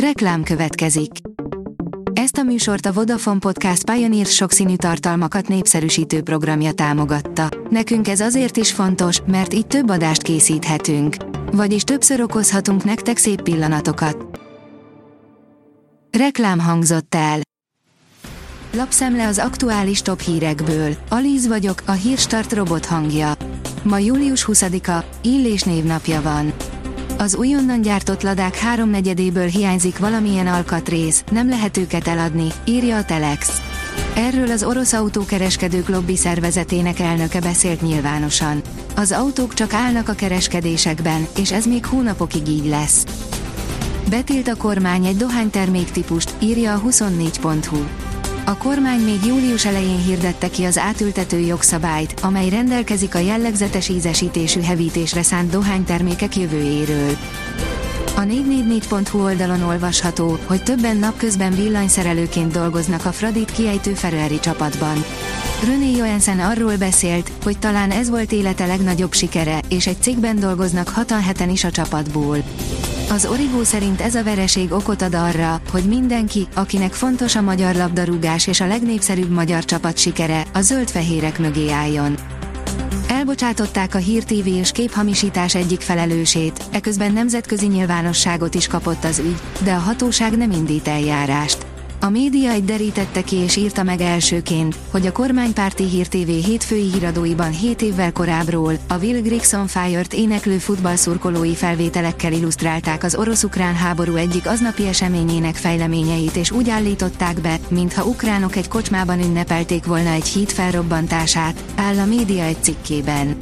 Reklám következik. Ezt a műsort a Vodafone Podcast Pioneer sokszínű tartalmakat népszerűsítő programja támogatta. Nekünk ez azért is fontos, mert így több adást készíthetünk. Vagyis többször okozhatunk nektek szép pillanatokat. Reklám hangzott el. Lapszemle az aktuális top hírekből. Alíz vagyok, a hírstart robot hangja. Ma július 20-a, Illés névnapja van. Az újonnan gyártott ladák háromnegyedéből hiányzik valamilyen alkatrész, nem lehet őket eladni, írja a Telex. Erről az orosz autókereskedők lobby szervezetének elnöke beszélt nyilvánosan. Az autók csak állnak a kereskedésekben, és ez még hónapokig így lesz. Betilt a kormány egy dohányterméktípust, írja a 24.hu. A kormány még július elején hirdette ki az átültető jogszabályt, amely rendelkezik a jellegzetes ízesítésű hevítésre szánt dohánytermékek jövőjéről. A 444.hu oldalon olvasható, hogy többen napközben villanyszerelőként dolgoznak a Fradit kiejtő Ferrari csapatban. René Johansen arról beszélt, hogy talán ez volt élete legnagyobb sikere, és egy cégben dolgoznak hatan heten is a csapatból. Az Origó szerint ez a vereség okot ad arra, hogy mindenki, akinek fontos a magyar labdarúgás és a legnépszerűbb magyar csapat sikere, a zöld-fehérek mögé álljon. Elbocsátották a Hír TV és képhamisítás egyik felelősét, eközben nemzetközi nyilvánosságot is kapott az ügy, de a hatóság nem indít eljárást. A média egy derítette ki és írta meg elsőként, hogy a kormánypárti Hír TV hétfői híradóiban 7 évvel korábbról a Will Grigson Fire-t éneklő futballszurkolói felvételekkel illusztrálták az orosz-ukrán háború egyik aznapi eseményének fejleményeit és úgy állították be, mintha ukránok egy kocsmában ünnepelték volna egy híd felrobbantását, áll a média egy cikkében.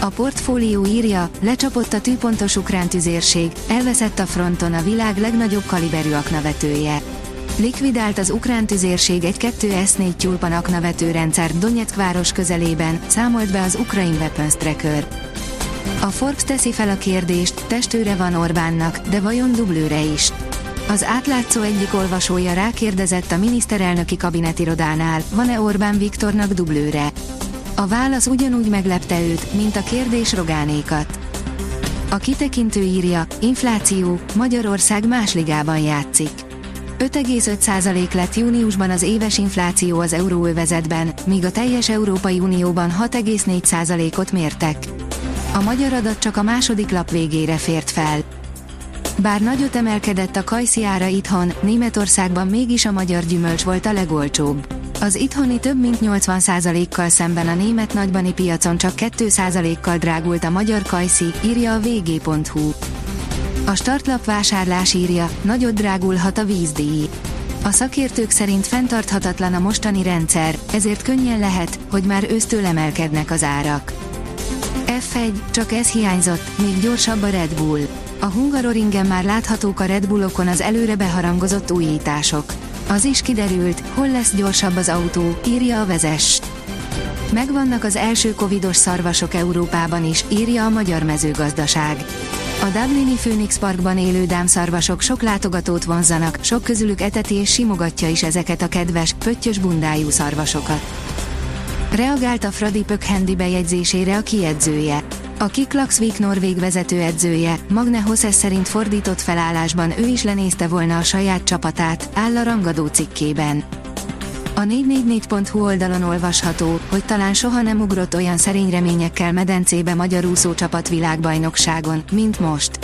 A portfólió írja, lecsapott a tűpontos ukrán tüzérség, elveszett a fronton a világ legnagyobb kaliberű aknavetője. Likvidált az ukrán tüzérség egy 2S4 Tyulpan aknavető rendszer Donetsk város közelében, számolt be az Ukraine Weapons Tracker. A Forbes teszi fel a kérdést, testőre van Orbánnak, de vajon dublőre is? Az átlátszó egyik olvasója rákérdezett a miniszterelnöki kabinetirodánál, van-e Orbán Viktornak dublőre? A válasz ugyanúgy meglepte őt, mint a kérdés Rogánékat. A kitekintő írja, infláció, Magyarország más ligában játszik. 5,5% lett júniusban az éves infláció az euróövezetben, míg a teljes Európai Unióban 6,4%-ot mértek. A magyar adat csak a második lap végére fért fel. Bár nagyot emelkedett a kajszi ára itthon, Németországban mégis a magyar gyümölcs volt a legolcsóbb. Az itthoni több mint 80%-kal szemben a német nagybani piacon csak 2%-kal drágult a magyar kajszi, írja a vg.hu. A startlap vásárlás írja, nagyot drágulhat a vízdíj. A szakértők szerint fenntarthatatlan a mostani rendszer, ezért könnyen lehet, hogy már ősztől emelkednek az árak. F1, csak ez hiányzott, még gyorsabb a Red Bull. A Hungaroringen már láthatók a Red Bullokon az előre beharangozott újítások. Az is kiderült, hol lesz gyorsabb az autó, írja a vezes. Megvannak az első covidos szarvasok Európában is, írja a magyar mezőgazdaság. A Dublini Phoenix Parkban élő dámszarvasok sok látogatót vonzanak, sok közülük eteti és simogatja is ezeket a kedves, pöttyös bundájú szarvasokat. Reagált a Fradi Pökhendi bejegyzésére a kiedzője. A Kiklaxvik norvég vezetőedzője, Magne Hosses szerint fordított felállásban ő is lenézte volna a saját csapatát, áll a rangadó cikkében. A 444.hu oldalon olvasható, hogy talán soha nem ugrott olyan szerény reményekkel medencébe magyar úszócsapat világbajnokságon, mint most.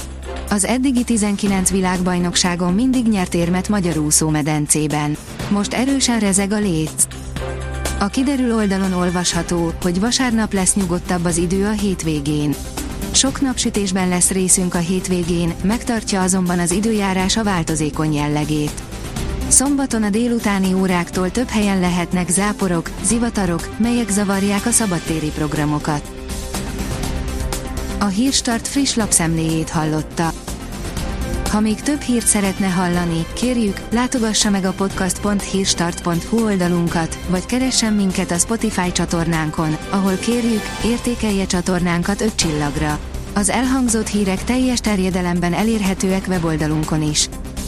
Az eddigi 19 világbajnokságon mindig nyert érmet magyar úszómedencében. Most erősen rezeg a léc. A kiderül oldalon olvasható, hogy vasárnap lesz nyugodtabb az idő a hétvégén. Sok napsütésben lesz részünk a hétvégén, megtartja azonban az időjárás a változékony jellegét. Szombaton a délutáni óráktól több helyen lehetnek záporok, zivatarok, melyek zavarják a szabadtéri programokat. A Hírstart friss lapszemléjét hallotta. Ha még több hírt szeretne hallani, kérjük, látogassa meg a podcast.hírstart.hu oldalunkat, vagy keressen minket a Spotify csatornánkon, ahol kérjük, értékelje csatornánkat 5 csillagra. Az elhangzott hírek teljes terjedelemben elérhetőek weboldalunkon is.